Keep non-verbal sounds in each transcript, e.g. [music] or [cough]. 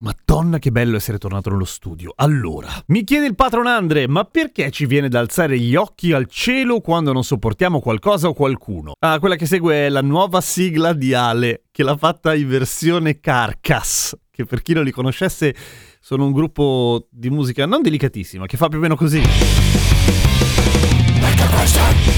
Madonna che bello essere tornato nello studio. Allora, mi chiede il patron Andre, ma perché ci viene da alzare gli occhi al cielo quando non sopportiamo qualcosa o qualcuno? Ah, quella che segue è la nuova sigla di Ale, che l'ha fatta in versione Carcass, che per chi non li conoscesse sono un gruppo di musica non delicatissima, che fa più o meno così. Genio.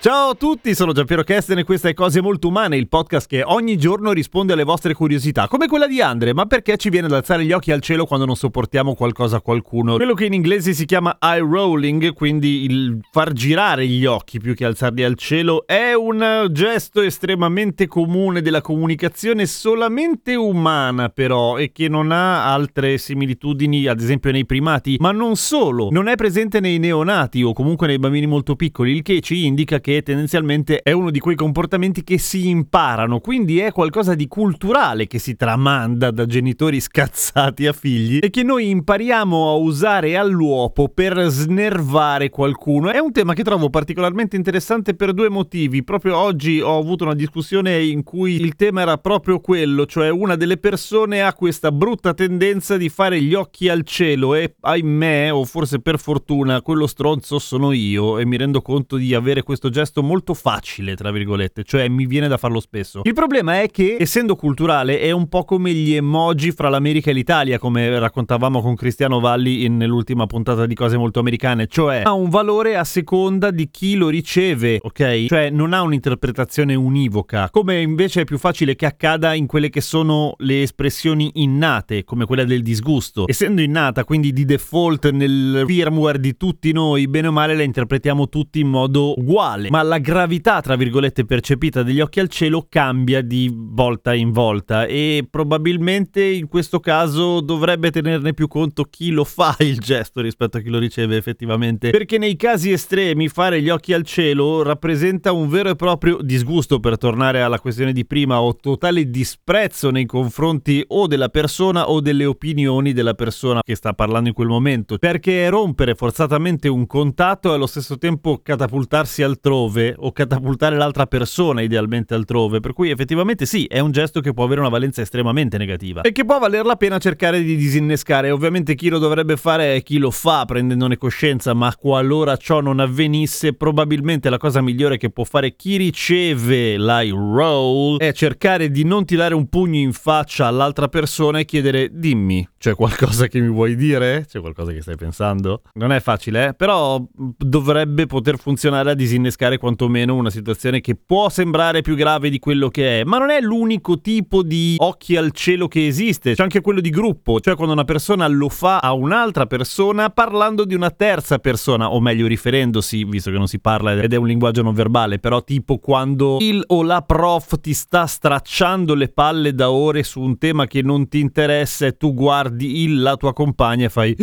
Ciao a tutti, sono Giampiero Kesten e questa è Cose Molto Umane, il podcast che ogni giorno risponde alle vostre curiosità, come quella di Andre, ma perché ci viene ad alzare gli occhi al cielo quando non sopportiamo qualcosa a qualcuno? Quello che in inglese si chiama eye rolling, quindi il far girare gli occhi più che alzarli al cielo, è un gesto estremamente comune della comunicazione solamente umana però e che non ha altre similitudini ad esempio nei primati, ma non solo, non è presente nei neonati o comunque nei bambini molto piccoli, il che ci indica che tendenzialmente è uno di quei comportamenti che si imparano, quindi è qualcosa di culturale che si tramanda da genitori scazzati a figli e che noi impariamo a usare all'uopo per snervare qualcuno. È un tema che trovo particolarmente interessante per due motivi. Proprio oggi ho avuto una discussione in cui il tema era proprio quello, cioè una delle persone ha questa brutta tendenza di fare gli occhi al cielo e ahimè, o forse per fortuna, quello stronzo sono io e mi rendo conto di avere questo gesto molto facile, tra virgolette, cioè mi viene da farlo spesso. Il problema è che, essendo culturale, è un po' come gli emoji fra l'America e l'Italia, come raccontavamo con Cristiano Valli in, nell'ultima puntata di Cose Molto Americane, cioè ha un valore a seconda di chi lo riceve, ok? Cioè non ha un'interpretazione univoca, come invece è più facile che accada in quelle che sono le espressioni innate, come quella del disgusto. Essendo innata, quindi di default nel firmware di tutti noi, bene o male la interpretiamo tutti in modo uguale ma la gravità, tra virgolette, percepita degli occhi al cielo cambia di volta in volta e probabilmente in questo caso dovrebbe tenerne più conto chi lo fa [laughs] il gesto rispetto a chi lo riceve effettivamente, perché nei casi estremi fare gli occhi al cielo rappresenta un vero e proprio disgusto per tornare alla questione di prima o totale disprezzo nei confronti o della persona o delle opinioni della persona che sta parlando in quel momento, perché rompere forzatamente un contatto e allo stesso tempo catapultarsi altrove altrove o catapultare l'altra persona idealmente altrove, per cui effettivamente sì, è un gesto che può avere una valenza estremamente negativa e che può valer la pena cercare di disinnescare. Ovviamente chi lo dovrebbe fare è chi lo fa prendendone coscienza, ma qualora ciò non avvenisse, probabilmente la cosa migliore che può fare chi riceve l'eye roll è cercare di non tirare un pugno in faccia all'altra persona e chiedere dimmi, c'è qualcosa che mi vuoi dire? C'è qualcosa che stai pensando? Non è facile, eh? però dovrebbe poter funzionare a disinnescare quantomeno una situazione che può sembrare più grave di quello che è, ma non è l'unico tipo di occhi al cielo che esiste, c'è anche quello di gruppo, cioè quando una persona lo fa a un'altra persona parlando di una terza persona, o meglio riferendosi, visto che non si parla ed è un linguaggio non verbale, però tipo quando il o la prof ti sta stracciando le palle da ore su un tema che non ti interessa e tu guardi il, la tua compagna e fai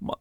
ma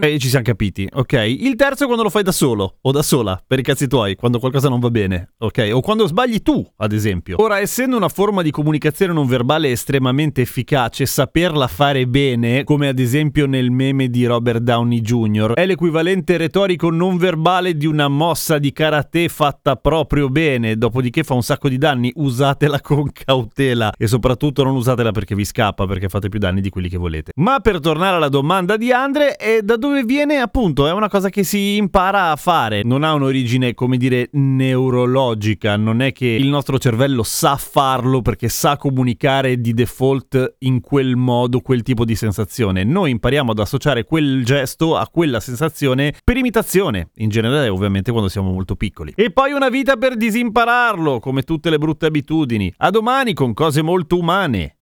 e ci siamo capiti, ok? Il terzo è quando lo fai da solo o da sola per i cazzi tuoi quando qualcosa non va bene, ok? O quando sbagli tu, ad esempio. Ora, essendo una forma di comunicazione non verbale estremamente efficace, saperla fare bene, come ad esempio nel meme di Robert Downey Jr., è l'equivalente retorico non verbale di una mossa di karate fatta proprio bene, dopodiché fa un sacco di danni. Usatela con cautela e soprattutto non usatela perché vi scappa, perché fate più danni di quelli che volete. Ma per tornare alla domanda di Andre, è da dove viene appunto? È una cosa che si impara a fare, non ha un'origine come dire, neurologica, non è che il nostro cervello sa farlo perché sa comunicare di default in quel modo quel tipo di sensazione. Noi impariamo ad associare quel gesto a quella sensazione per imitazione, in generale ovviamente quando siamo molto piccoli. E poi una vita per disimpararlo, come tutte le brutte abitudini. A domani con cose molto umane.